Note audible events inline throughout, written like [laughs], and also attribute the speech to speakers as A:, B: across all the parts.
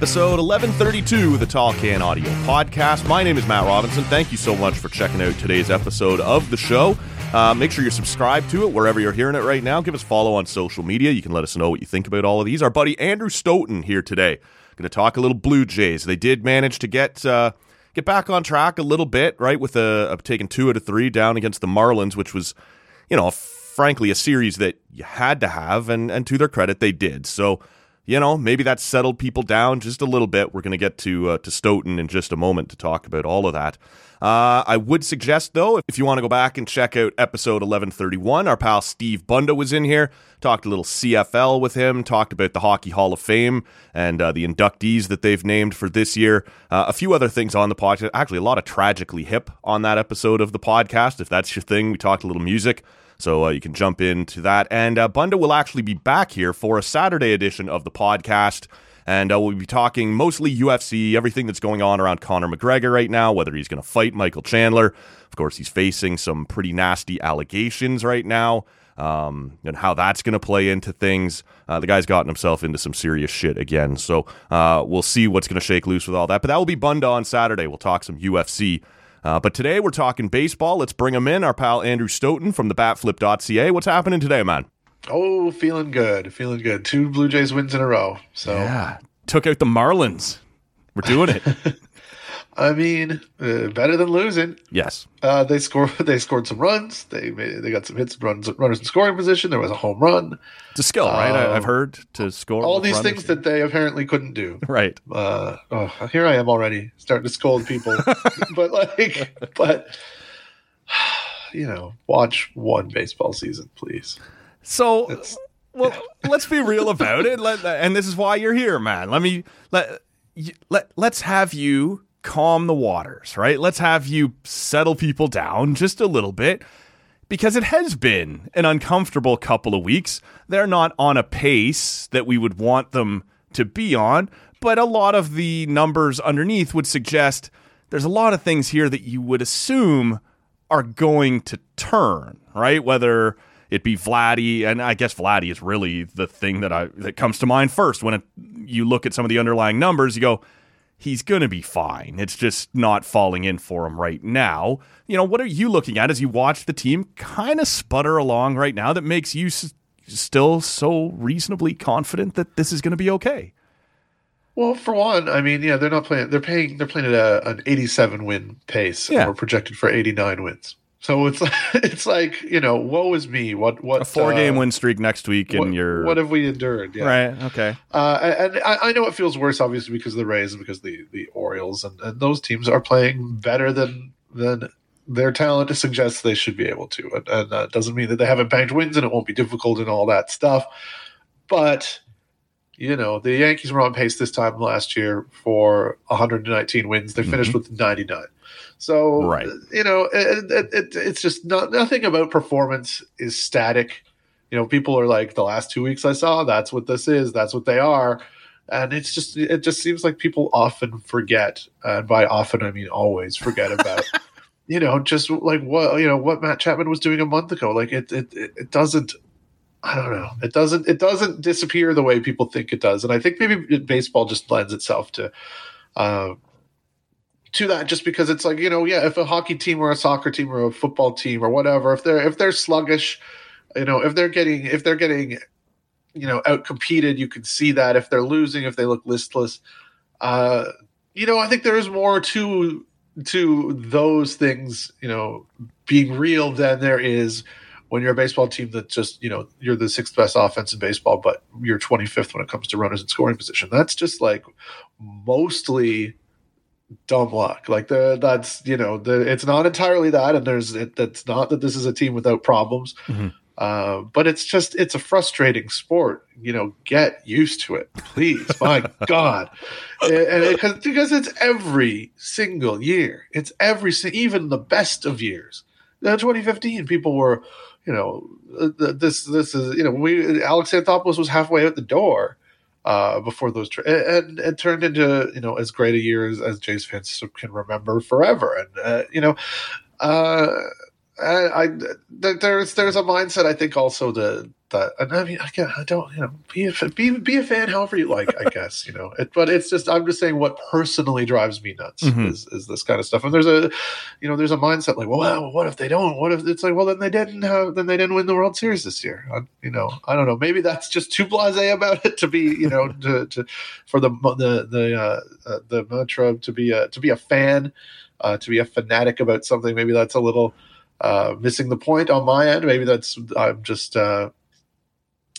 A: episode 1132 of the Tall Can Audio Podcast. My name is Matt Robinson. Thank you so much for checking out today's episode of the show. Uh, make sure you're subscribed to it wherever you're hearing it right now. Give us follow on social media. You can let us know what you think about all of these. Our buddy Andrew Stoeten here today. Going to talk a little Blue Jays. They did manage to get uh, get back on track a little bit, right? With a, a taking two out of three down against the Marlins, which was, you know, frankly a series that you had to have, and and to their credit, they did. So you know, maybe that settled people down just a little bit. We're going to get to uh, to Stoeten in just a moment to talk about all of that. Uh, I would suggest, though, if you want to go back and check out episode 1131, our pal Steve Bunda was in here, talked a little CFL with him, talked about the Hockey Hall of Fame and uh, the inductees that they've named for this year. Uh, a few other things on the podcast. Actually, a lot of tragically hip on that episode of the podcast. If that's your thing, we talked a little music. So uh, you can jump into that. And uh, Bunda will actually be back here for a Saturday edition of the podcast. And uh, we'll be talking mostly UFC, everything that's going on around Conor McGregor right now, whether he's going to fight Michael Chandler. Of course, he's facing some pretty nasty allegations right now. Um, and how that's going to play into things. Uh, the guy's gotten himself into some serious shit again. So uh, we'll see what's going to shake loose with all that. But that will be Bunda on Saturday. We'll talk some UFC. Uh, but today we're talking baseball. Let's bring him in, our pal Andrew Stoeten from the batflip.ca. What's happening today, man?
B: Oh, feeling good. Feeling good. Two Blue Jays wins in a row. So
A: Yeah. Took out the Marlins. We're doing it. [laughs]
B: I mean, uh, better than losing.
A: yes.
B: Uh, they scored. [laughs] They scored some runs. They made, they got some hits, runs, runners in scoring position. There was a home run.
A: It's a skill, right? I,
B: Uh,
A: I've heard to score.
B: All these
A: runners.
B: things that they apparently couldn't do. [laughs]
A: Right.
B: Uh, oh, here I am already starting to scold people, [laughs] but like, but [sighs] you know, watch one baseball season, please.
A: So,
B: It's-
A: well, let's be real about it. Let, and this is why you're here, man. Let me let let let's have you calm the waters, right? Let's have you settle people down just a little bit because it has been an uncomfortable couple of weeks. They're not on a pace that we would want them to be on, but a lot of the numbers underneath would suggest there's a lot of things here that you would assume are going to turn, right? Whether it be Vladdy, and I guess Vladdy is really the thing that I that comes to mind first when it, you look at some of the underlying numbers. You go, he's going to be fine. It's just not falling in for him right now. You know, what are you looking at as you watch the team kind of sputter along right now that makes you s- still so reasonably confident that this is going to be okay?
B: Well, for one, I mean, yeah, they're not playing. They're paying. They're playing at a, an 87 win pace.
A: Yeah.
B: and we're projected for 89 wins. So it's [laughs] it's like you know, woe is me. What what
A: A four game
B: uh,
A: win streak next week, and
B: What,
A: you're
B: what have we endured? Yeah.
A: right. Okay.
B: Uh, and I, I know it feels worse, obviously, because of the Rays and because the the Orioles and, and those teams are playing better than than their talent suggests they should be able to. And, and that doesn't mean that they haven't banked wins and it won't be difficult and all that stuff. But you know, the Yankees were on pace this time last year for 119 wins. They finished with 99. So,
A: Right.
B: you know, it, it, it, it's just not, nothing about performance is static. You know, people are like, the last two weeks I saw, that's what this is, that's what they are. And it's just, it just seems like people often forget. And by often, I mean always forget about, [laughs] you know, just like what, you know, what Matt Chapman was doing a month ago. Like it, it, it it doesn't, I don't know. It doesn't, it doesn't disappear the way people think it does. And I think maybe baseball just lends itself to, uh, to that just because it's like you know yeah if a hockey team or a soccer team or a football team or whatever if they're if they're sluggish you know if they're getting if they're getting you know out competed you can see that. If they're losing if they look listless uh you know i think there is more to to those things you know being real than there is when you're a baseball team that just you know you're the sixth best offense in baseball but you're 25th when it comes to runners in scoring position. That's just like mostly dumb luck. Like the that's you know the it's not entirely that, and there's it, that's not that this is a team without problems.
A: Mhm.
B: Uh, but it's just it's a frustrating sport. You know, get used to it, please. My [laughs] God, and, and because because it's every single year. It's every even the best of years. Uh, 2015, people were, you know, uh, this this is you know we Alex Anthopoulos was halfway out the door uh, before those tra- and it turned into you know as great a year as, as Jays fans can remember forever. And uh, you know, uh, I, I there's there's a mindset I think also that that and I mean I, I don't you know be a be be a fan however you like I guess you know. It, but it's just I'm just saying what personally drives me nuts mm-hmm. is, is this kind of stuff. And there's a you know there's a mindset like well what if they don't? What if it's like well then they didn't have then they didn't win the World Series this year. I, you know I don't know. Maybe that's just too blasé about it to be you know to, to for the the the uh, uh, the mantra to be a to be a fan uh, to be a fanatic about something. Maybe that's a little uh, missing the point on my end. Maybe that's I'm just uh,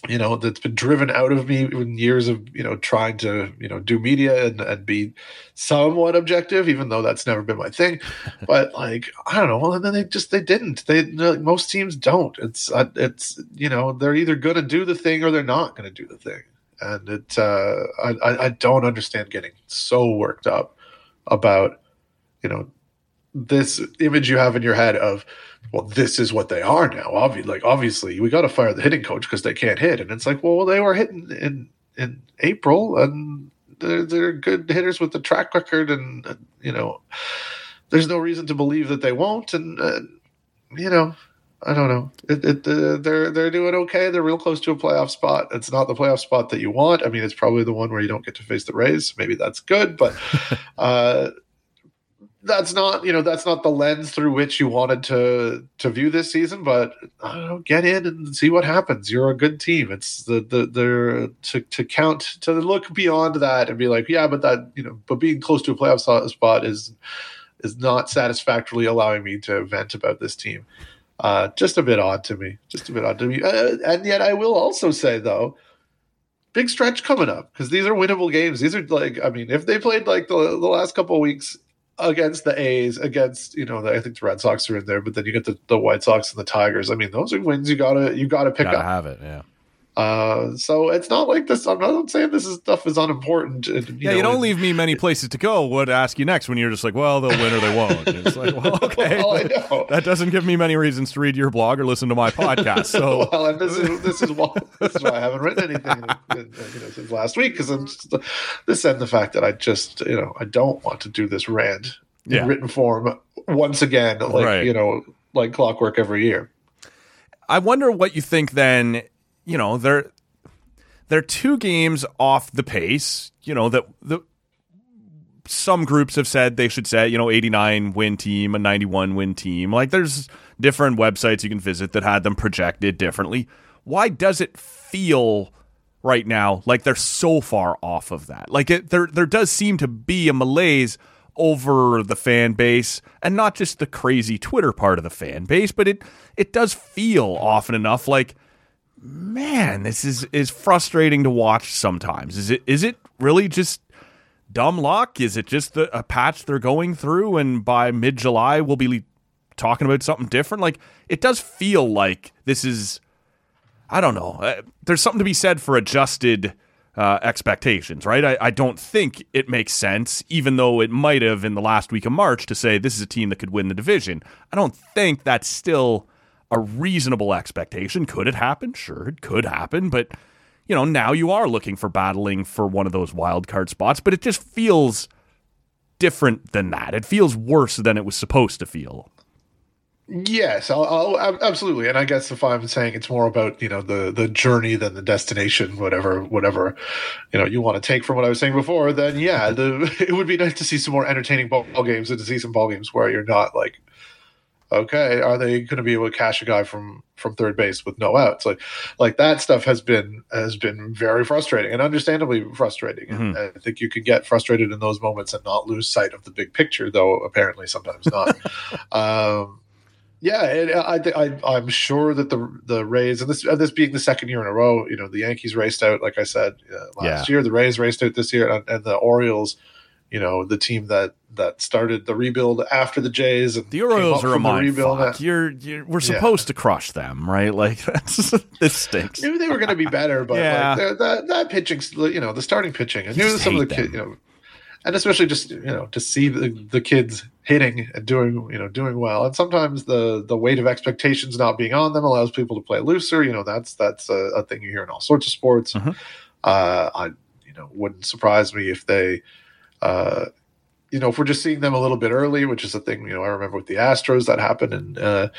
B: you know that's been driven out of me in years of you know trying to you know do media and, and be somewhat objective even though that's never been my thing. [laughs] But like i don't know. Well and then they just they didn't. They like, most teams don't. It's uh, it's you know they're either going to do the thing or they're not going to do the thing. And it uh I, I don't understand getting so worked up about you know this image you have in your head of well, this is what they are now. Obviously, like obviously, we got to fire the hitting coach because they can't hit. And it's like, well, they were hitting in in April, and they're they're good hitters with the track record, and, and you know, there's no reason to believe that they won't. And uh, you know, I don't know. It, it, uh, they're they're doing okay. They're real close to a playoff spot. It's not the playoff spot that you want. I mean, it's probably the one where you don't get to face the Rays. Maybe that's good, but. [laughs] uh that's not you know that's not the lens through which you wanted to to view this season but i don't know get in and see what happens. You're a good team. It's the the to, to count to look beyond that and be like yeah but that you know but being close to a playoff spot is is not satisfactorily allowing me to vent about this team. Uh just a bit odd to me. Just a bit odd to me. Uh, and yet i will also say though big stretch coming up because these are winnable games. These are like, I mean, if they played like the, the last couple of weeks against the A's, against you know, the, I think the Red Sox are in there, but then you get the, the White Sox and the Tigers. I mean, those are wins you gotta you gotta pick
A: gotta
B: up.
A: Have it, yeah.
B: Uh, so it's not like this. I'm not saying this is stuff is unimportant. You
A: yeah, know, you don't leave me many places to go. What to ask you next when you're just like, well, they'll win or they won't. It's like, well, [laughs] okay, well, that doesn't give me many reasons to read your blog or listen to my podcast. So, [laughs]
B: well, and this is this is why this is why I haven't written anything in, [laughs] in, you know, since last week because I'm just, this and the fact that I just you know I don't want to do this rant in yeah. written form once again, like right. you know, like clockwork every year.
A: I wonder what you think then. You know, they're they're two games off the pace. You know that the some groups have said they should say you know 89 win team, a 91 win team. Like there's different websites you can visit that had them projected differently. Why does it feel right now like they're so far off of that? Like it, there there does seem to be a malaise over the fan base and not just the crazy Twitter part of the fan base, but it it does feel often enough like man, this is is frustrating to watch sometimes. Is it is it really just dumb luck? Is it just the, a patch they're going through and by mid-July we'll be talking about something different? Like it does feel like this is I don't know. Uh, there's something to be said for adjusted uh, expectations, right? I, I don't think it makes sense, even though it might have in the last week of March to say this is a team that could win the division. I don't think that's still a reasonable expectation. Could it happen? Sure, it could happen, but you know, now you are looking for battling for one of those wild card spots, but it just feels different than that. It feels worse than it was supposed to feel.
B: Yes, I'll, I'll, absolutely. And I guess if I'm saying it's more about you know the the journey than the destination, whatever whatever you know you want to take from what I was saying before, then yeah, the, [laughs] it would be nice to see some more entertaining ball games and to see some ball games where you're not like, okay, are they going to be able to cash a guy from from third base with no outs? Like like that stuff has been has been very frustrating and understandably frustrating. Mm-hmm. And I think you can get frustrated in those moments and not lose sight of the big picture, though apparently sometimes not. [laughs] um, yeah, it, I, I, am sure that the the Rays and this uh, this being the second year in a row, you know, the Yankees raced out, like I said uh, last yeah. year. The Rays raced out this year, and, and, the Orioles, you know, the team that that started the rebuild after the Jays. And
A: the Orioles are a mind fuck. You're, you're we're supposed yeah. to crush them, right? [laughs] Like that's this stinks.
B: Knew they were going to be better, but yeah. like that that pitching, you know, the starting pitching. I knew some of the kids, you know and especially just you know to see the, the kids hitting and doing you know doing well and sometimes the the weight of expectations not being on them allows people to play looser you know that's that's a, a thing you hear in all sorts of sports mm-hmm. uh, i you know wouldn't surprise me if they uh, you know, if we're just seeing them a little bit early, which is a thing, you know, I remember with the Astros that happened in, uh,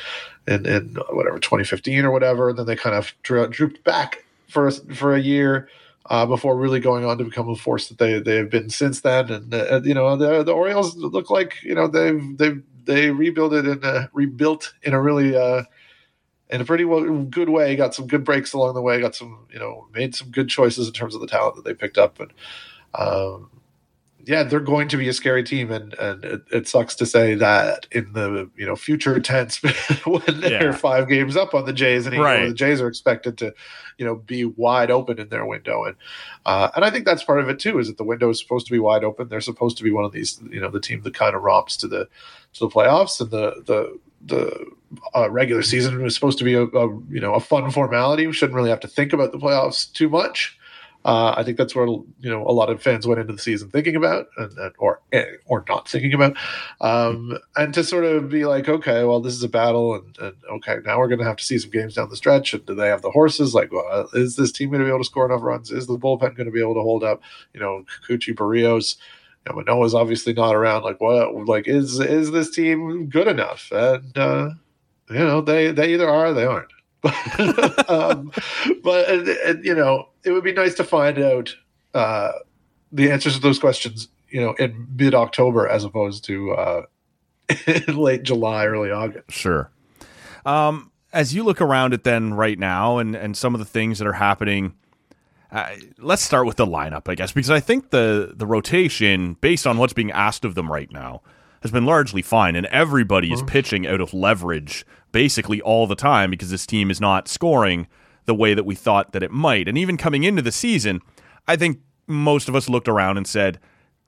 B: in, in whatever, 2015 or whatever. And then they kind of drooped back for, a, for a year uh, before really going on to become a force that they, they have been since then. And, uh, you know, the, the Orioles look like, you know, they've, they've, they rebuilt it and rebuilt in a really, uh, in a pretty well, good way. Got some good breaks along the way. Got some, you know, made some good choices in terms of the talent that they picked up. And, um, yeah, they're going to be a scary team, and and it, it, sucks to say that in the you know future tense [laughs] when they're yeah. five games up on the Jays, and right. the Jays are expected to you know be wide open in their window, and uh, and I think that's part of it too. Is that the window is supposed to be wide open? They're supposed to be one of these you know the team that kind of romps to the to the playoffs, and the the the uh, regular season was supposed to be a, a you know a fun formality. We shouldn't really have to think about the playoffs too much. Uh, I think that's where you know a lot of fans went into the season thinking about, and, and or eh, or not thinking about, um, and to sort of be like, okay, well, this is a battle, and, and okay, now we're going to have to see some games down the stretch, and do they have the horses? Like, well, is this team going to be able to score enough runs? Is the bullpen going to be able to hold up? You know, Kikuchi Berrios. You know, Manoah's obviously not around. Like, what? Like, is is this team good enough? And uh, you know, they they either are or they aren't. [laughs] um, but and, and, you know, it would be nice to find out uh, the answers to those questions, you know, in mid October as opposed to uh, [laughs] late July, early August.
A: Sure. Um, as you look around it, then right now, and and some of the things that are happening. Uh, let's start with the lineup, I guess, because I think the the rotation, based on what's being asked of them right now, has been largely fine, and everybody is mm-hmm. pitching out of leverage basically all the time because this team is not scoring the way that we thought that it might. And even coming into the season, I think most of us looked around and said,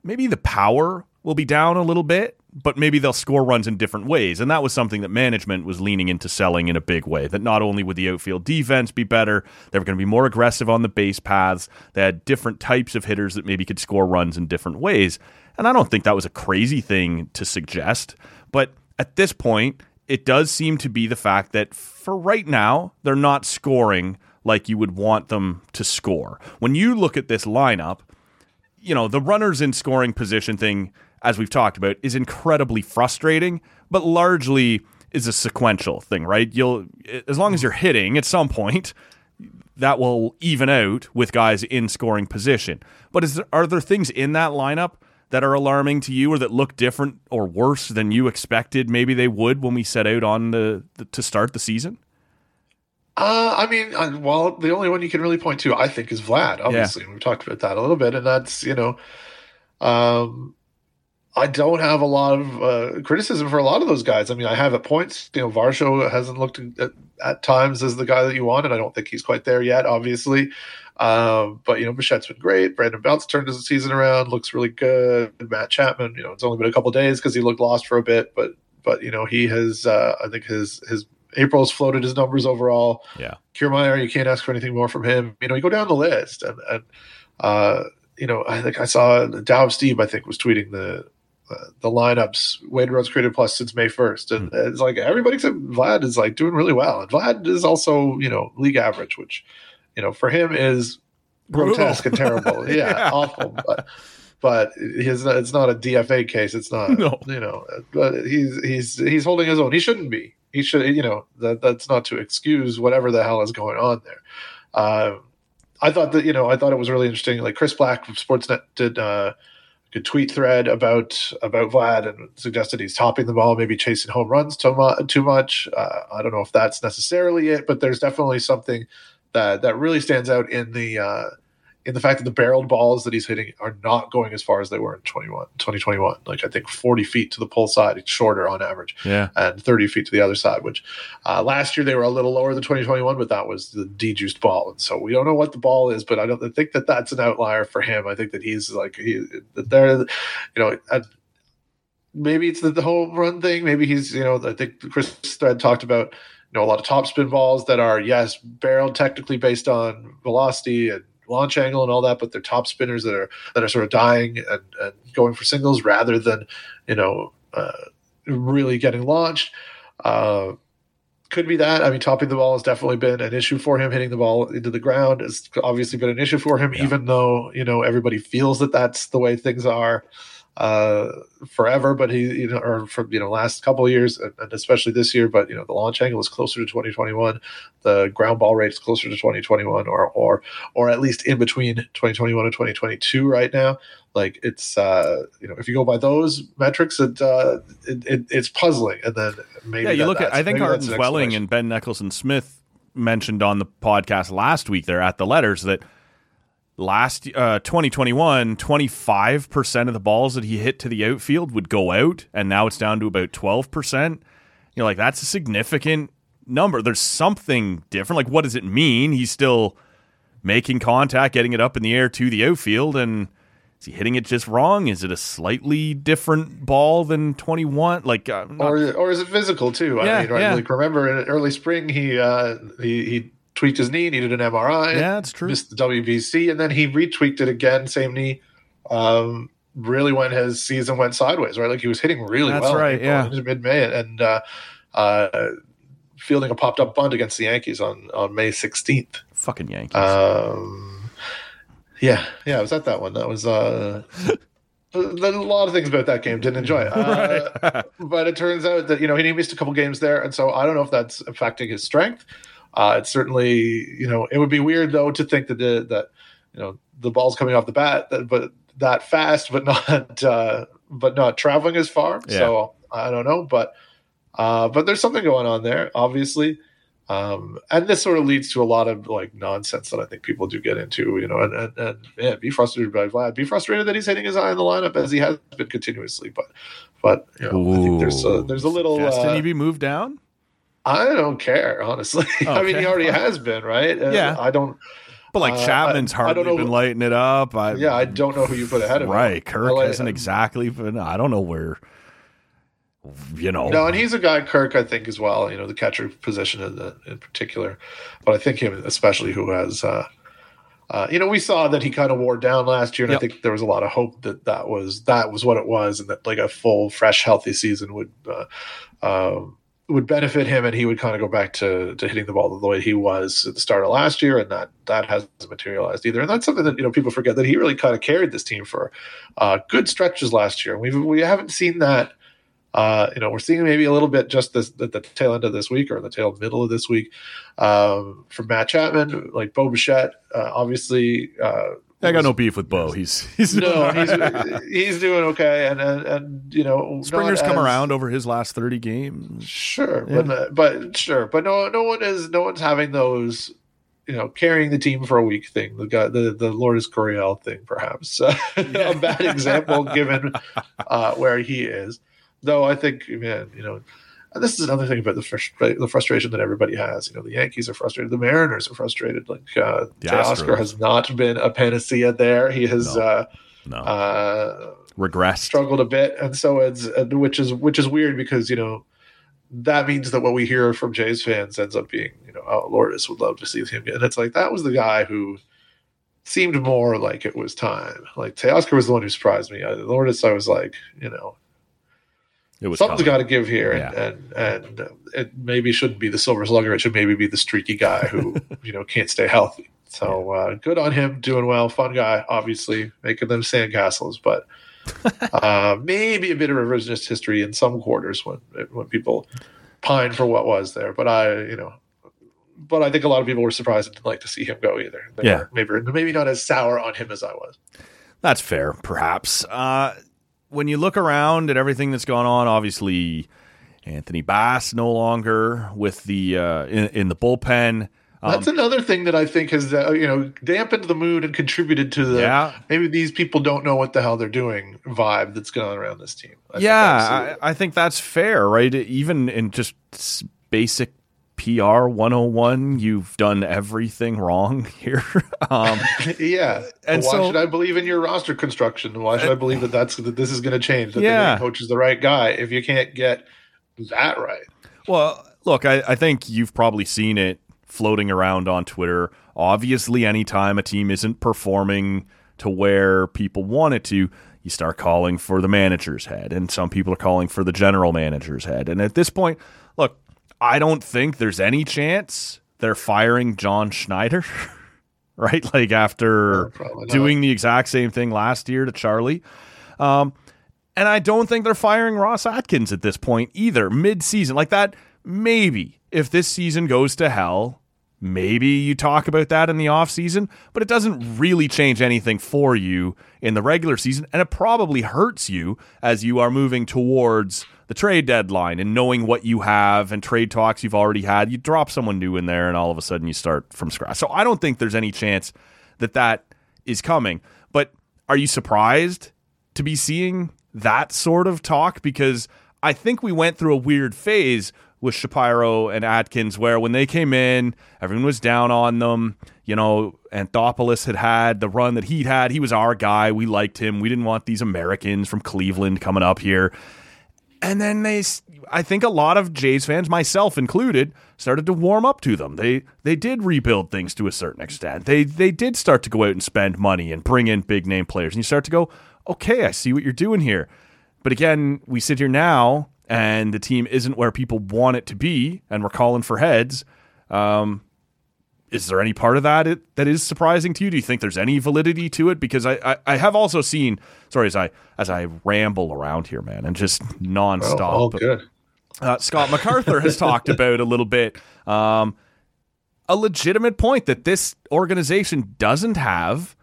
A: maybe the power will be down a little bit, but maybe they'll score runs in different ways. And that was something that management was leaning into selling in a big way. That not only would the outfield defense be better, they were going to be more aggressive on the base paths. They had different types of hitters that maybe could score runs in different ways. And I don't think that was a crazy thing to suggest. But at this point, it does seem to be the fact that for right now, they're not scoring like you would want them to score. When you look at this lineup, you know, the runners in scoring position thing, as we've talked about, is incredibly frustrating, but largely is a sequential thing, right? You'll as long as you're hitting at some point, that will even out with guys in scoring position. But is there, are there things in that lineup that are alarming to you or that look different or worse than you expected maybe they would when we set out on the, the to start the season?
B: Uh, I mean, uh, well, the only one you can really point to, I think, is Vlad. Obviously, yeah. we've talked about that a little bit, and that's you know, um, I don't have a lot of uh, criticism for a lot of those guys. I mean, I have at points. You know, Varsho hasn't looked at, at times as the guy that you want, and I don't think he's quite there yet. Obviously, um, but you know, Bichette's been great. Brandon Bounce turned his season around, looks really good. Matt Chapman, you know, it's only been a couple days because he looked lost for a bit, but but you know, he has uh, I think his his April's floated his numbers overall.
A: Yeah,
B: Kiermaier, you can't ask for anything more from him. You know, you go down the list and and uh, you know, I think I saw Dow Steve, I think, was tweeting the the lineups weighted runs created plus since May 1st. And mm. it's like everybody except Vlad is like doing really well. And Vlad is also, you know, league average, which you know, for him is grotesque and terrible. [laughs] Yeah, yeah, awful. But but his it's not a DFA case. It's not. No. You know, but he's he's he's holding his own. He shouldn't be. He should. You know, that that's not to excuse whatever the hell is going on there. Uh, I thought that you know I thought it was really interesting. Like Chris Black from Sportsnet did. Uh, good tweet thread about about Vlad and suggested he's topping the ball, maybe chasing home runs too, mu- too much. Uh, I don't know if that's necessarily it, but there's definitely something that that really stands out in the uh, in the fact that the barreled balls that he's hitting are not going as far as they were in 21, 2021. Like I think 40 feet to the pull side, it's shorter on average,
A: yeah,
B: and 30 feet to the other side. Which uh, last year they were a little lower than 2021, but that was the dejuiced ball, and so we don't know what the ball is. But I don't I think that that's an outlier for him. I think that he's like he that they're, you know. maybe it's the, the home run thing. Maybe he's, you know, I think Chris Thread talked about you know a lot of top spin balls that are yes barreled technically based on velocity and launch angle and all that, but they're top spinners that are that are sort of dying and, and going for singles rather than you know uh, really getting launched. Uh, could be that. I mean, topping the ball has definitely been an issue for him. Hitting the ball into the ground has obviously been an issue for him, yeah. even though you know everybody feels that that's the way things are. Uh, forever, but he, you know, or from you know last couple of years, and, and especially this year. But you know, the launch angle is closer to 2021. The ground ball rate is closer to 2021, or or or at least in between 2021 and 2022 right now. Like it's uh, you know, if you go by those metrics, it, uh, it, it it's puzzling. And then maybe
A: yeah, you
B: that-
A: look at I think Arden
B: Zwelling
A: and Ben Nicholson Smith mentioned on the podcast last week there at the letters that last uh 2021 25% of the balls that he hit to the outfield would go out and now it's down to about 12%. You're like that's a significant number. There's something different. Like what does it mean? He's still making contact, getting it up in the air to the outfield and is he hitting it just wrong? Is it a slightly different ball than 21? Like uh, not-
B: or or is it physical too?
A: Yeah,
B: I mean, right?
A: yeah.
B: Like remember in early spring, he uh, he he tweaked his knee, needed an MRI.
A: Yeah, that's true.
B: Missed the WBC, and then he retweaked it again, same knee. Um, really, when his season went sideways, right? Like he was hitting really
A: That's
B: well, in
A: right, yeah.
B: mid May, and uh, uh, fielding a popped up bunt against the Yankees on on May sixteenth.
A: fucking Yankees.
B: Um, yeah, yeah, I was at that one. That was uh, [laughs] a lot of things about that game didn't enjoy. Uh, [laughs] but it turns out that you know he missed a couple games there, and so I don't know if that's affecting his strength. Uh, it's certainly you know it would be weird though to think that the, that you know the ball's coming off the bat, that, but that fast, but [laughs] not uh, but not traveling as far. So I don't know, but uh, but there's something going on there, obviously. Um, and this sort of leads to a lot of like nonsense that I think people do get into, you know, and, and, and yeah, be frustrated by Vlad, be frustrated that he's hitting his eye in the lineup as he has been continuously. But, but, you know, I think there's a, there's a little,
A: Suggesting
B: uh,
A: he be moved down?
B: I don't care, honestly. [laughs] I mean, he already has been, right? Uh,
A: Yeah.
B: I don't,
A: But like
B: Uh,
A: Chapman's
B: I
A: hardly
B: don't know-
A: been lighting it up. I,
B: yeah, I don't know who you put ahead of him.
A: right. Kirk
B: like-
A: hasn't exactly been. I don't know where. You know.
B: No, and he's a guy, Kirk, I think as well. You know, the catcher position in, the, in particular, but I think him especially, who has, uh, uh, you know, we saw that he kind of wore down last year, and
A: Yep.
B: I think there was a lot of hope that that was that was what it was, and that like a full, fresh, healthy season would uh, um, would benefit him, and he would kind of go back to to hitting the ball the way he was at the start of last year, and that that hasn't materialized either. And that's something that you know people forget that he really kind of carried this team for uh, good stretches last year, and we we haven't seen that. Uh, you know, we're seeing maybe a little bit just this at the tail end of this week or the tail middle of this week um, from Matt Chapman, like Bo Bichette. Uh, obviously, uh,
A: I got no beef with Bo. He's he's
B: no, he's [laughs] he's doing okay, and and, and you know,
A: Springer's come
B: as-
A: around over his last thirty games.
B: Sure,
A: Yeah.
B: but but sure, but no, no one is no one's having those. You know, carrying the team for a week thing. The guy, the the Lourdes Gurriel thing, perhaps [laughs] a bad example given [laughs] uh, where he is. Though I think, man, you know, and this is another thing about the frustra- the frustration that everybody has. You know, the Yankees are frustrated, the Mariners are frustrated. Like uh,
A: The
B: Teoscar has not been a panacea there. He has
A: No.
B: uh,
A: No,
B: uh,
A: regressed.
B: struggled a bit, and so it's which is which is weird because you know that means that what we hear from Jays fans ends up being you know oh Lourdes would love to see him, and it's like that was the guy who seemed more like it was time. Like Teoscar was the one who surprised me. Lourdes, I was like, you know,
A: It was
B: something's got to give here,
A: Yeah.
B: and and, and uh, it maybe shouldn't be the silver slugger. It should maybe be the streaky guy who [laughs] you know can't stay healthy. So uh, good on him, doing well, fun guy, obviously making them sandcastles, but [laughs] uh, maybe a bit of revisionist history in some quarters when when people pine for what was there. But I, you know. But I think a lot of people were surprised and didn't like to see him go either. They
A: Yeah.
B: maybe maybe not as sour on him as I was.
A: That's fair, perhaps. Uh, when you look around at everything that's gone on, obviously Anthony Bass no longer with the uh, in, in the bullpen. Um,
B: That's another thing that I think has uh, you know dampened the mood and contributed to the
A: Yeah.
B: maybe these people don't know what the hell they're doing vibe that's going on around this team. I
A: yeah,
B: absolutely.
A: I, I think that's fair, right? Even in just basic PR 101, you've done everything wrong [laughs] here. um, [laughs]
B: yeah.
A: and
B: why
A: so-
B: should I believe in your roster construction? Why should I believe that that's that this is going to change? That
A: Yeah.
B: the coach is the right guy if you can't get that right.
A: Well, look, I, I think you've probably seen it floating around on Twitter. Obviously, anytime a team isn't performing to where people want it to, you start calling for the manager's head, and some people are calling for the general manager's head. And at this point, I don't think there's any chance they're firing John Schneider, [laughs] right? Like after
B: No,
A: doing the exact same thing last year to Charlie. Um, And I don't think they're firing Ross Atkins at this point either, mid season. Like that, maybe if this season goes to hell, maybe you talk about that in the offseason, but it doesn't really change anything for you in the regular season. And it probably hurts you as you are moving towards the trade deadline and knowing what you have and trade talks you've already had. You drop someone new in there and all of a sudden you start from scratch. So I don't think there's any chance that that is coming. But are you surprised to be seeing that sort of talk? Because I think we went through a weird phase with Shapiro and Atkins where when they came in, everyone was down on them. You know, Anthopoulos had had the run that he'd had. He was our guy. We liked him. We didn't want these Americans from Cleveland coming up here. And then they, I think a lot of Jays fans, myself included, started to warm up to them. They they did rebuild things to a certain extent. They they did start to go out and spend money and bring in big name players. And you start to go, okay, I see what you're doing here. But again, we sit here now and the team isn't where people want it to be, and we're calling for heads. Um, is there any part of that it, that is surprising to you? Do you think there's any validity to it? Because I, I, I have also seen sorry as I as I ramble around here, man, and just nonstop. Oh,
B: all good.
A: Uh, Scott MacArthur has talked about a little bit um, a legitimate point that this organization doesn't have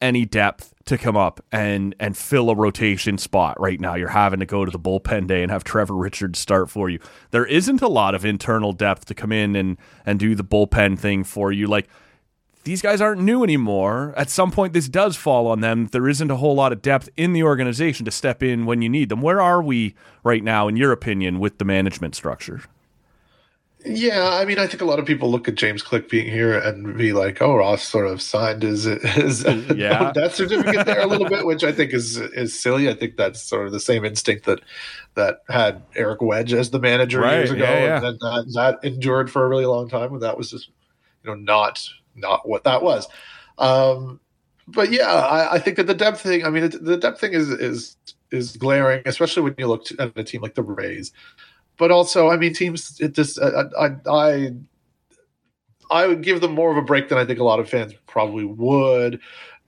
A: any depth to come up and and fill a rotation spot right now. You're having to go to the bullpen day and have Trevor Richards start for you. There isn't a lot of internal depth to come in and and do the bullpen thing for you. Like these guys aren't new anymore. At some point, this does fall on them. There isn't a whole lot of depth in the organization to step in when you need them. Where are we right now, in your opinion, with the management structure?
B: Yeah, I mean, I think a lot of people look at James Click being here and be like, "Oh, Ross sort of signed his his [laughs] yeah. [laughs] death certificate there a little bit," which I think is is silly. I think that's sort of the same instinct that that had Eric Wedge as the manager right, years ago, yeah, yeah. and then that, that endured for a really long time, and that was just you know not not what that was. Um, but yeah, I, I, think that the depth thing. I mean, the depth thing is is is glaring, especially when you look at a team like the Rays but also, I mean, teams. It just I, I I I would give them more of a break than I think a lot of fans probably would,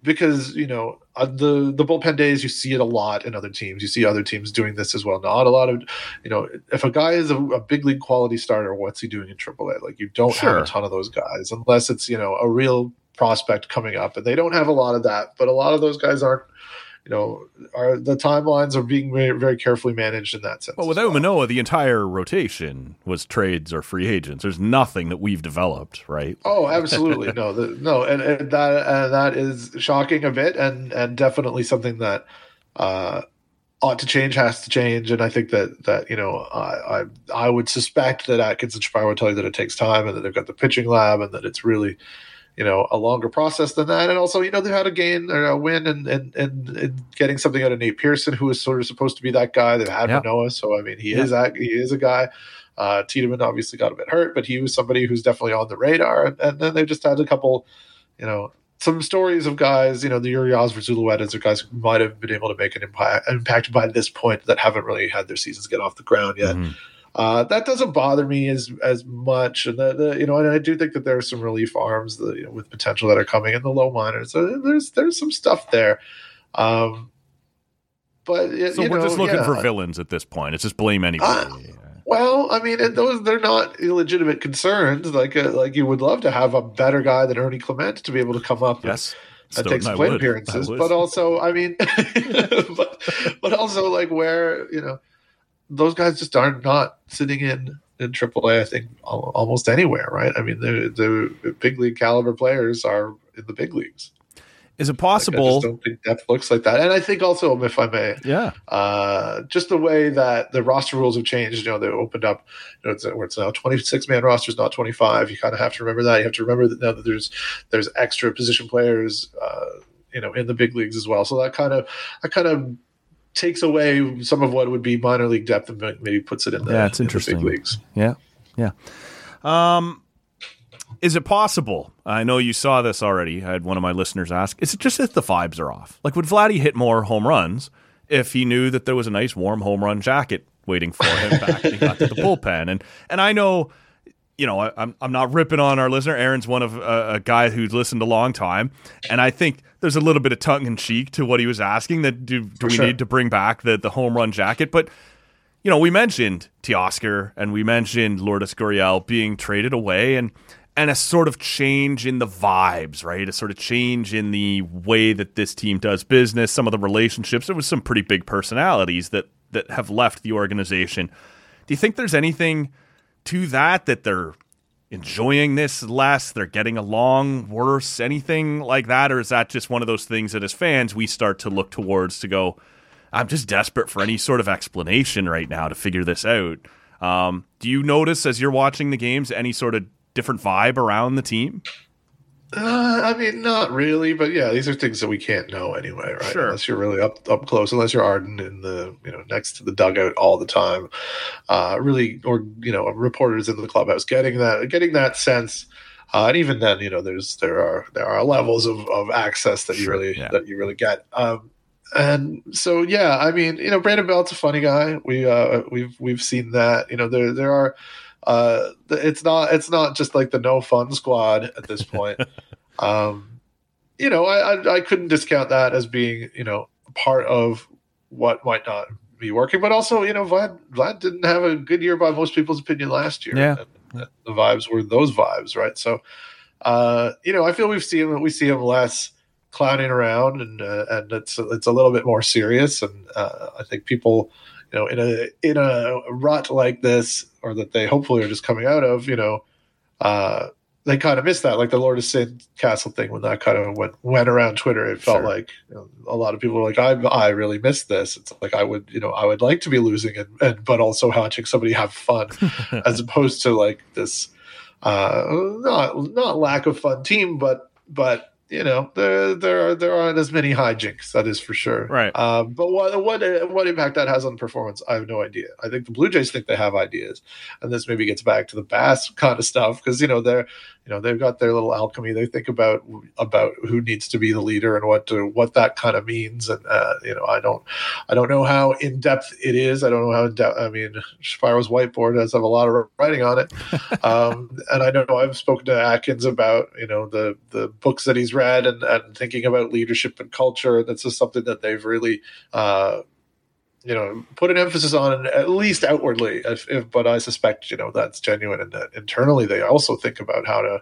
B: because you know uh, the the bullpen days you see it a lot in other teams. You see other teams doing this as well. Not a lot of you know if a guy is a, a big league quality starter, what's he doing in AAA? Like you don't sure. have a ton of those guys unless it's you know a real prospect coming up, and they don't have a lot of that. But a lot of those guys aren't you know, are the timelines are being very, very carefully managed in that sense.
A: Well, without well. Manoah, the entire rotation was trades or free agents. There's nothing that we've developed, right?
B: Oh, [laughs] absolutely no, the, no, and, and that and that is shocking a bit, and and definitely something that uh, ought to change has to change. And I think that that you know, I I, I would suspect that Atkins and Shapiro would tell you that it takes time, and that they've got the pitching lab, and that it's really you know a longer process than that. And also, you know, they've had a gain or a win and and and, getting something out of Nate Pearson, who is sort of supposed to be that guy. They've had Manoah, so I mean, he is that he is a guy. Uh, Tiedemann obviously got a bit hurt, but he was somebody who's definitely on the radar. And, and then they've just had a couple, you know, some stories of guys, you know, the Urias or Zuluetas are guys who might have been able to make an impact, impact by this point that haven't really had their seasons get off the ground yet. Mm-hmm. Uh, that doesn't bother me as as much, and the, the, you know, and I do think that there are some relief arms that, you know, with potential that are coming in the low minors. So there's there's some stuff there. Um, but
A: so we're
B: know,
A: just looking
B: yeah.
A: for villains at this point. It's just blame anybody.
B: Uh, well, I mean, those they're not illegitimate concerns. Like uh, like you would love to have a better guy than Ernie Clement to be able to come up.
A: Yes.
B: And, and take some plate appearances, but also, I mean, [laughs] but, but also like where you know those guys just are not sitting in in AAA. I think almost anywhere, right? I mean, the the big league caliber players are in the big leagues.
A: Is it possible?
B: Like, I don't think depth looks like that. And I think also, if I may,
A: yeah,
B: uh, just the way that the roster rules have changed. You know, they opened up. You know, it's, where it's now twenty six man rosters, not twenty five. You kind of have to remember that. You have to remember that now that there's there's extra position players. Uh, you know, in the big leagues as well. So that kind of, I kind of takes away some of what would be minor league depth and maybe puts it in the,
A: yeah, it's interesting.
B: big leagues.
A: Yeah, yeah. Um, is it possible? I know you saw this already. I had one of my listeners ask: Is it just if the vibes are off? Like, would Vladdy hit more home runs if he knew that there was a nice warm home run jacket waiting for him back when he got to the [laughs] bullpen? And and I know you know, I, am I'm not ripping on our listener. Aaron's one of uh, a guy who's listened a long time, and I think there's a little bit of tongue in cheek to what he was asking. That do, do we sure. need to bring back the the home run jacket? But you know, we mentioned Teoscar and we mentioned Lourdes Gurriel being traded away, and and a sort of change in the vibes, right? A sort of change in the way that this team does business, some of the relationships. There was some pretty big personalities that that have left the organization. Do you think there's anything to that that they're enjoying this less, they're getting along worse, anything like that or is that just one of those things that as fans we start to look towards to go I'm just desperate for any sort of explanation right now to figure this out. Um, do you notice as you're watching the games any sort of different vibe around the team?
B: Uh, I mean, not really, but yeah, these are things that we can't know anyway, right?
A: Sure.
B: Unless you're really up up close, unless you're Arden in the you know next to the dugout all the time, uh, really, or you know, reporters in the clubhouse getting that getting that sense. Uh, and even then, you know, there's there are there are levels of, of access that you really yeah. that you really get. Um, and so yeah, I mean, you know, Brandon Belt's a funny guy. We uh, we've we've seen that. You know, there there are uh, it's not it's not just like the no fun squad at this [laughs] point. um, you know, I, I, I couldn't discount that as being you know part of what might not be working, but also you know Vlad Vlad didn't have a good year by most people's opinion last year.
A: Yeah,
B: and, and the vibes were those vibes, right? So, uh, you know, I feel we've seen we see him less clowning around and uh, and it's it's a little bit more serious and uh, I think people you know in a in a rut like this or that they hopefully are just coming out of, you know, uh, they kind of missed that, like the Lord of Sin Castle thing when that kind of went went around Twitter. It felt sure. like you know, a lot of people were like, "I I really missed this." It's like I would, you know, I would like to be losing and, and but also watching somebody have fun, [laughs] as opposed to like this, uh, not not lack of fun team, but but you know there there are there aren't as many hijinks that is for sure.
A: Right.
B: Um, but what what what impact that has on performance i have no idea. I think the blue jays think they have ideas and this maybe gets back to the bass kind of stuff because you know they're you know they've got their little alchemy. They think about about who needs to be the leader and what to, what that kind of means. And uh, you know i don't i don't know how in depth it is. I don't know how in depth i mean Shapiro's whiteboard does have a lot of writing on it. [laughs] Um, and i know i've spoken to atkins about you know the the books that he's read and, and thinking about leadership and culture. That's just something that they've really uh, you know put an emphasis on at least outwardly if, if, but i suspect you know that's genuine and that internally they also think about how to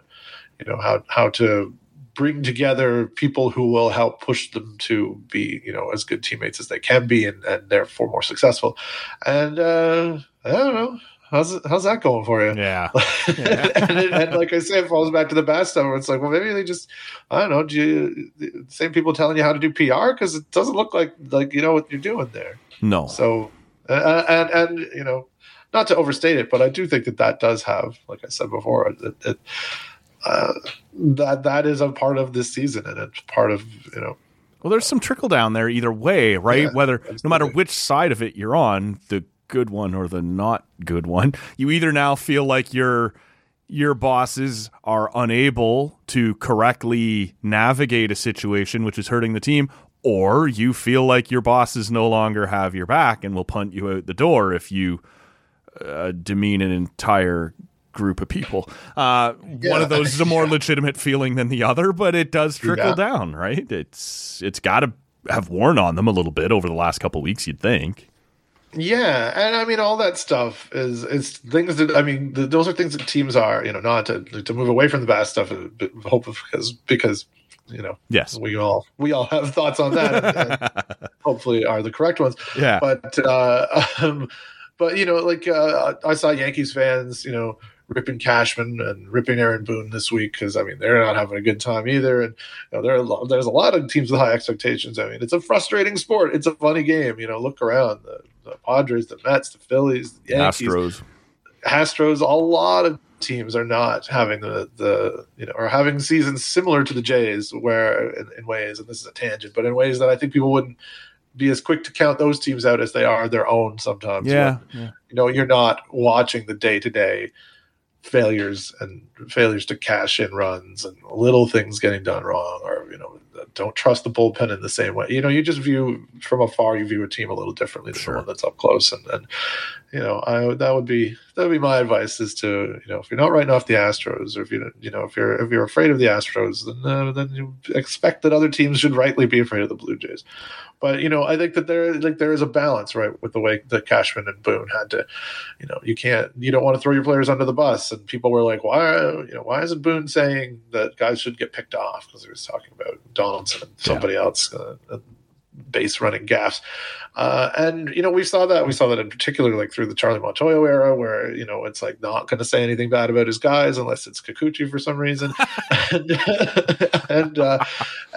B: you know how how to bring together people who will help push them to be you know as good teammates as they can be and, and therefore more successful and uh i don't know how's how's that going for you?
A: Yeah. [laughs]
B: yeah. and, it, and, like I say, it falls back to the bad stuff. Where it's like, well, maybe they just, I don't know, do you, same people telling you how to do PR because it doesn't look like like you know what you're doing there.
A: No.
B: So, uh, and and you know, not to overstate it, but I do think that that does have, like I said before, it, it, uh, that that is a part of this season, and it's part of you know.
A: Well, there's some trickle down there either way, right? Yeah, Whether absolutely. no matter which side of it you're on, the good one or the not good one, you either now feel like your your bosses are unable to correctly navigate a situation which is hurting the team, or you feel like your bosses no longer have your back and will punt you out the door if you uh, demean an entire group of people. Uh, yeah. One of those is a more yeah. legitimate feeling than the other, but it does trickle yeah. down, right? It's it's got to have worn on them a little bit over the last couple weeks. You'd think.
B: Yeah, and I mean all that stuff is is things that I mean the, those are things that teams are you know not to to move away from the bad stuff, but hope because because you know
A: yes.
B: we all we all have thoughts on that and, and [laughs] hopefully are the correct ones.
A: Yeah.
B: But uh [laughs] um, but you know like uh, i saw yankees fans you know ripping cashman and ripping aaron boone this week because i mean they're not having a good time either. And you know there are there's a lot of teams with high expectations. I mean it's a frustrating sport. It's a funny game. You know look around the, the padres the mets the phillies the yankees.
A: Astros.
B: Astros a lot of teams are not having the the you know are having seasons similar to the Jays, where in, in, ways, and this is a tangent, but in ways that I think people wouldn't be as quick to count those teams out as they are their own sometimes.
A: Yeah,
B: when, yeah. you know, you're not watching the day to day failures and failures to cash in runs and little things getting done wrong or you know don't trust the bullpen in the same way you know you just view from afar you view a team a little differently than sure. the one that's up close and, and you know I that would be that would be my advice is to you know if you're not writing off the Astros or if you you know if you're if you're afraid of the Astros then uh, then you expect that other teams should rightly be afraid of the Blue Jays but you know, I think that there like there is a balance, right, with the way that Cashman and Boone had to, you know, you can't you don't want to throw your players under the bus. And people were like, why, you know, why isn't Boone saying that guys should get picked off because he was talking about Donaldson and somebody yeah. else. Uh, base running gaffs. Uh, and, you know, we saw that. We saw that in particular, like through the Charlie Montoyo era, where, you know, it's like not going to say anything bad about his guys unless it's Kikuchi for some reason. [laughs] and, and, uh,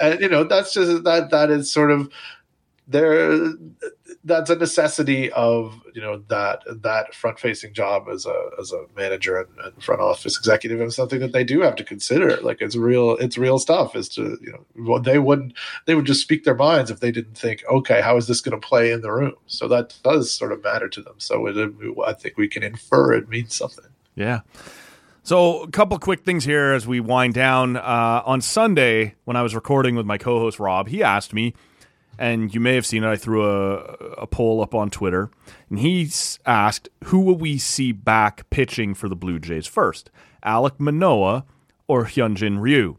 B: and, you know, that's just that, that is sort of there that's a necessity of you know that that front facing job as a as a manager and, and, front office executive is something that they do have to consider. Like it's real it's real stuff is to you know they wouldn't they would just speak their minds if they didn't think okay how is this going to play in the room? So that does sort of matter to them. So it, i think we can infer it means something.
A: Yeah. So, a couple quick things here as we wind down. Uh, on Sunday, when I was recording with my co host Rob, he asked me and you may have seen it. I threw a, a poll up on Twitter, and he asked, "Who will we see back pitching for the Blue Jays first, Alek Manoah or Hyunjin Ryu?"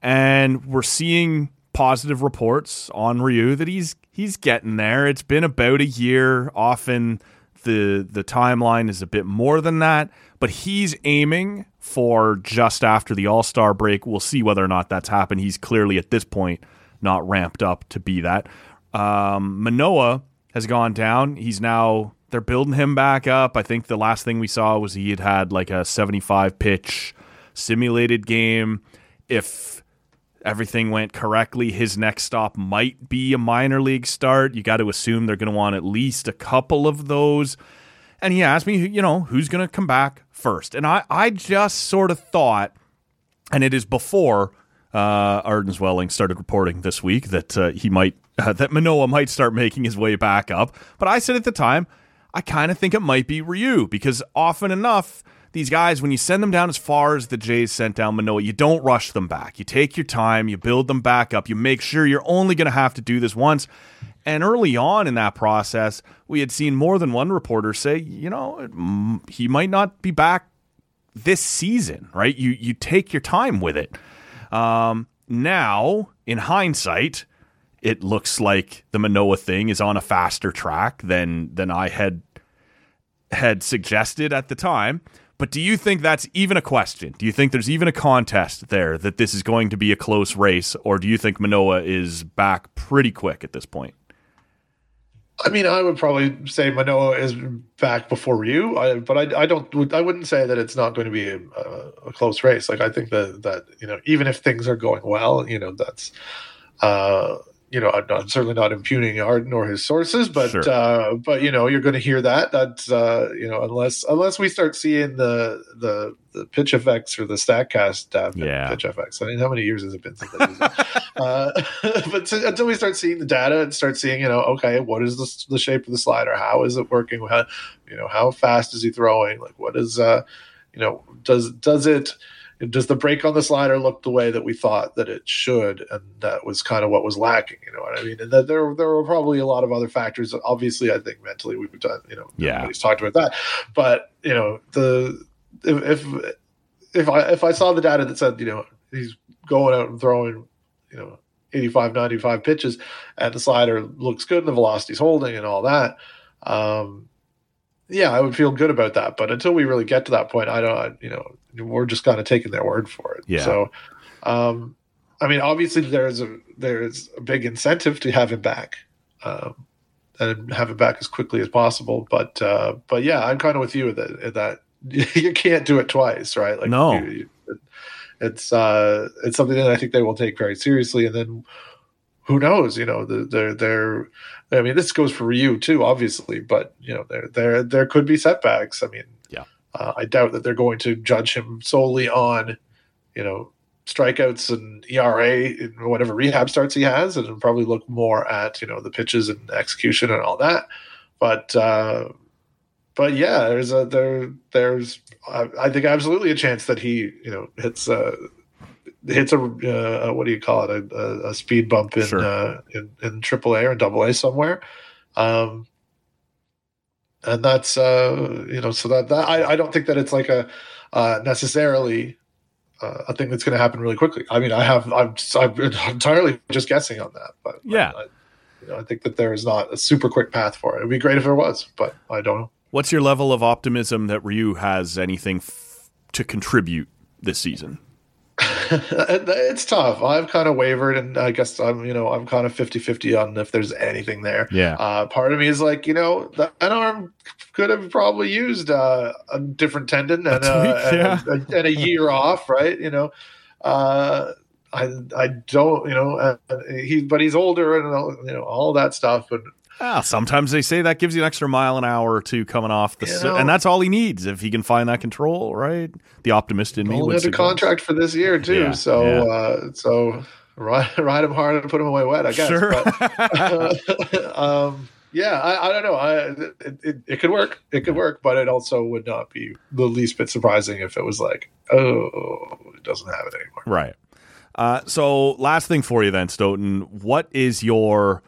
A: And we're seeing positive reports on Ryu that he's he's getting there. It's been about a year. Often the the timeline is a bit more than that, but he's aiming for just after the All Star break. We'll see whether or not that's happened. He's clearly at this point not ramped up to be that. Um, Manoah has gone down. He's now they're building him back up. I think the last thing we saw was he had had like a 75 pitch simulated game. If everything went correctly, his next stop might be a minor league start. You got to assume they're going to want at least a couple of those. And he asked me, you know, who's going to come back first? And I, I just sort of thought, and it is before uh, Arden started reporting this week that uh, he might uh, [laughs] that Manoah might start making his way back up. But I said at the time, I kind of think it might be Ryu because often enough, these guys, when you send them down as far as the Jays sent down Manoah, you don't rush them back. You take your time, you build them back up, you make sure you're only going to have to do this once. And early on in that process, we had seen more than one reporter say, you know, he might not be back this season, right? You you take your time with it. Um, now, in hindsight, it looks like the Manoah thing is on a faster track than than I had had suggested at the time. But do you think that's even a question? Do you think there's even a contest there that this is going to be a close race, or do you think Manoah is back pretty quick at this point?
B: I mean, I would probably say Manoah is back before you, I, but I, I, don't. I wouldn't say that it's not going to be a, a, close race. Like I think that that you know, even if things are going well, you know, that's uh, you know, I'm, not, certainly not impugning Arden or his sources, but sure. uh, but you know, you're going to hear that. That's uh, you know, unless unless we start seeing the the, the PITCHf/x or the Statcast uh, yeah. PITCHf/x. I mean, how many years has it been since [laughs] [laughs] but to, until we start seeing the data and start seeing, you know, okay, what is the, the shape of the slider? How is it working? How, you know, how fast is he throwing? Like, what is uh, you know, does does it does the break on the slider look the way that we thought that it should? And that was kind of what was lacking. You know what I mean? And that there there were probably a lot of other factors. Obviously, I think mentally we've done. You know,
A: yeah,
B: he's talked about that. But you know, the if if if I if I saw the data that said you know he's going out and throwing you know 85 95 pitches and the slider looks good and the velocity's holding and all that um yeah, I would feel good about that. But until we really get to that point, I don't, you know, we're just kind of taking their word for it.
A: Yeah.
B: So, um, I mean, obviously there's a there's a big incentive to have him back, um, and have him back as quickly as possible. But uh, but yeah, I'm kind of with you that that [laughs] you can't do it twice, right?
A: Like no.
B: You, you, it's uh, it's something that I think they will take very seriously, and then who knows? You know, they're they're. I mean, this goes for Ryu too, obviously, but you know, there there there could be setbacks. I mean,
A: yeah,
B: uh, I doubt that they're going to judge him solely on, you know, strikeouts and ERA and whatever rehab starts he has, and probably look more at you know the pitches and execution and all that. But uh, but yeah, there's a there there's I, I think absolutely a chance that he you know hits uh hits a uh, what do you call it a, a speed bump in,
A: Sure.
B: uh, in in AAA or Double A somewhere, um, and that's uh you know so that, that I I don't think that it's like a uh, necessarily uh, a thing that's going to happen really quickly. I mean, I have I'm, I'm entirely just guessing on that, but
A: Yeah.
B: I, you know, I think that there is not a super quick path for it. It'd be great if there was, but I don't know.
A: What's your level of optimism that Ryu has anything f- to contribute this season? [laughs]
B: it's tough. I've kind of wavered, and I guess I'm, you know, I'm kind of 50 50 on if there's anything there.
A: Yeah.
B: Uh, part of me is like, you know, that arm could have probably used uh, a different tendon and, [laughs] uh,
A: yeah.
B: and, a, and a year off, right? You know, uh, I I don't, you know, uh, he but he's older and all- you know all that stuff, and
A: Ah, sometimes they say that gives you an extra mile an hour or two coming off the,
B: You know-
A: and that's all he needs if he can find that control, right? The optimist in me
B: only
A: would
B: under contract for this year too.
A: Yeah,
B: so
A: yeah.
B: uh, so ride [laughs] ride him hard and put him away wet, I guess.
A: Sure.
B: But, [laughs] [laughs] um, yeah, I, I don't know. I, it, it, it could work. It could work, but it also would not be the least bit surprising if it was like, oh, it doesn't have it anymore.
A: Right. Uh, so, last thing for you then, Stoeten. What is your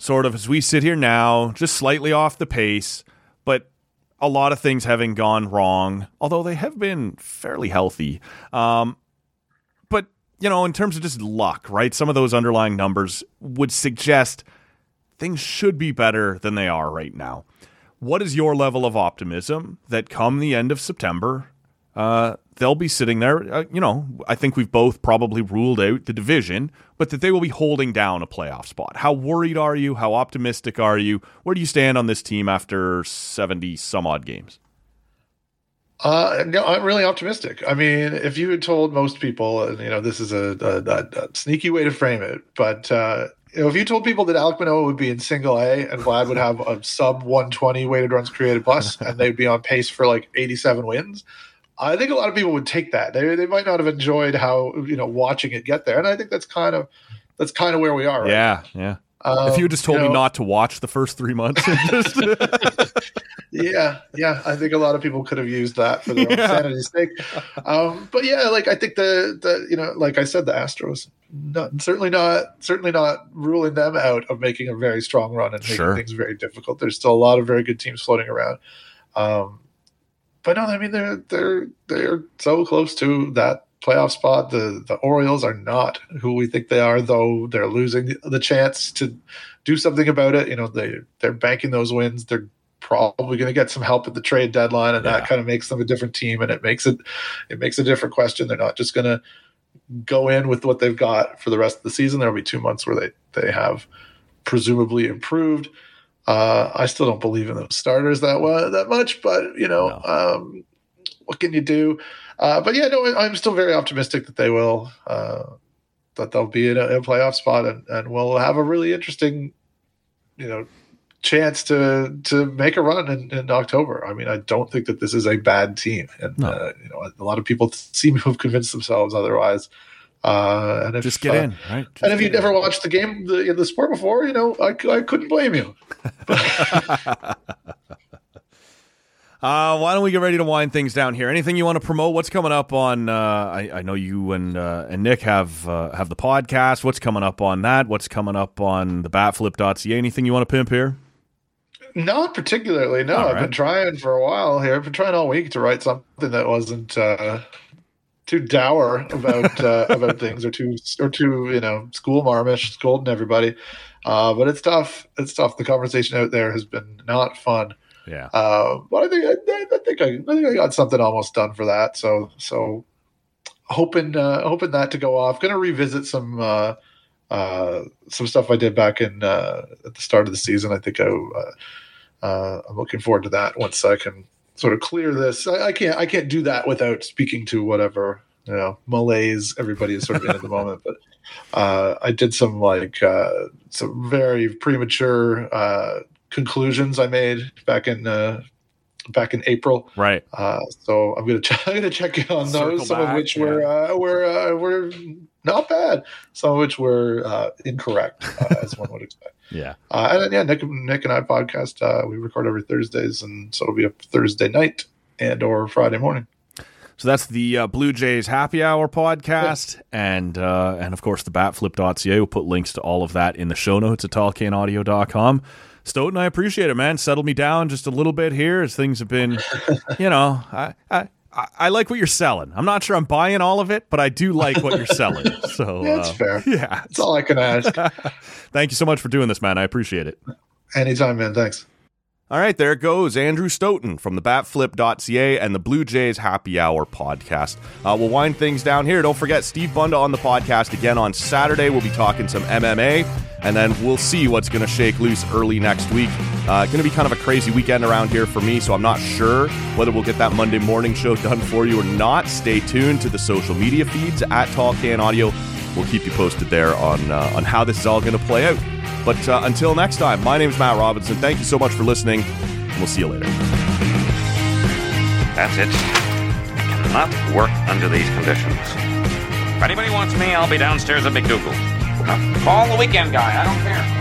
A: sort of, as we sit here now, just slightly off the pace, but a lot of things having gone wrong, although they have been fairly healthy. Um, but, you know, in terms of just luck, right? Some of those underlying numbers would suggest things should be better than they are right now. What is your level of optimism that come the end of September, uh, they'll be sitting there. Uh, you know, I think we've both probably ruled out the division, but that they will be holding down a playoff spot. How worried are you? How optimistic are you? Where do you stand on this team after 70 some odd games?
B: Uh, no, I'm really optimistic. I mean, if you had told most people, and you know, this is a, a, a, sneaky way to frame it, but uh, you know, if you told people that Alek Manoah would be in single A and Vlad would have a sub 120 weighted runs created plus, and they'd be on pace for like 87 wins, I think a lot of people would take that. They they might not have enjoyed how you know watching it get there, and I think that's kind of that's kind of where we are. Right?
A: Yeah, yeah.
B: Um,
A: if you had just told
B: you
A: me not to watch the first three months, just, [laughs]
B: yeah, yeah. I think a lot of people could have used that for their own sanity's sake. Um, but yeah, like I think the the you know, like I said, the Astros, not, certainly not certainly not ruling them out of making a very strong run and making
A: Sure.
B: things very difficult. There's still a lot of very good teams floating around. Um, but no, I mean they're they're they're so close to that playoff spot. The the Orioles are not who we think they are, though. They're losing the, chance to do something about it. You know, they they're banking those wins. They're probably going to get some help at the trade deadline, and
A: Yeah.
B: that kind of makes them a different team, and it makes it it makes a different question. They're not just going to go in with what they've got for the rest of the season. There'll be two months where they they have presumably improved. Uh, I still don't believe in those starters that well, that much, but you know, um, what can you do? Uh, but yeah, no, I'm still very optimistic that they will uh, that they'll be in a, a playoff spot and, and we'll have a really interesting, you know, chance to to make a run in, in October. I mean, I don't think that this is a bad team, and
A: No.
B: uh, you know, a lot of people seem to have convinced themselves otherwise. Uh, and if,
A: just get
B: uh,
A: in, right? Just
B: and if you'd never watched the game, the, the sport before, you know, I, I couldn't blame you. [laughs]
A: Uh, why don't we get ready to wind things down here? Anything you want to promote? What's coming up on? Uh, I, I know you and uh, and Nick have uh, have the podcast. What's coming up on that? What's coming up on the Batflip.ca? Anything you want to pimp here?
B: Not particularly. No,
A: All
B: I've been trying for a while here. I've been trying all week to write something that wasn't uh, too dour about uh, [laughs] about things or too or too you know school marmish, scolding everybody. Uh, but it's tough. It's tough. The conversation out there has been not fun.
A: Yeah.
B: Uh, but I think I, I think I, I think I got something almost done for that. So so hoping uh, hoping that to go off. Going to revisit some uh, uh, some stuff I did back in uh, at the start of the season. I think I uh, uh, I'm looking forward to that once I can sort of clear this. I, I can't I can't do that without speaking to whatever you know malaise everybody is sort of in at the moment. But uh, I did some like uh, some very premature uh, conclusions I made back in uh, back in April.
A: Right.
B: Uh, so I'm gonna ch- [laughs] I'm gonna check in on
A: Circle
B: those, some
A: back,
B: of which
A: yeah.
B: were uh, were uh, were not bad. Some of which were uh, incorrect, uh, as one would expect.
C: Yeah.
B: Uh, and then, yeah, Nick, Nick and I podcast. Uh, we record every Thursdays, and so it'll be a Thursday night and or Friday morning.
C: So that's the uh, Blue Jays Happy Hour podcast, and uh, and of course the batflip.ca. We'll put links to all of that in the show notes at tallcanaudio.com. Stoeten, I appreciate it, man. Settled me down just a little bit here as things have been, [laughs] you know, I, I, I like what you're selling. I'm not sure I'm buying all of it, but I do like what you're selling. [laughs] So
B: Yeah, that's
C: uh,
B: fair.
C: Yeah.
B: That's all I can ask. [laughs]
C: Thank you so much for doing this, man. I appreciate it.
B: Anytime, man. Thanks.
A: All right, there goes. Andrew Stoeten from the batflip.ca and the Blue Jays Happy Hour podcast. Uh, we'll wind things down here. Don't forget, Steve Bunda on the podcast again on Saturday. We'll be talking some MMA, and then we'll see what's going to shake loose early next week. Uh, going to be kind of a crazy weekend around here for me, so I'm not sure whether we'll get that Monday morning show done for you or not. Stay tuned to the social media feeds at Tall Can Audio. We'll keep you posted there on uh, on how this is all going to play out. But uh, until next time, my name is Matt Robinson. Thank you so much for listening, we'll see you later.
D: That's it. I cannot work under these conditions. If anybody wants me, I'll be downstairs at McDougal's. Call the weekend guy. I don't care.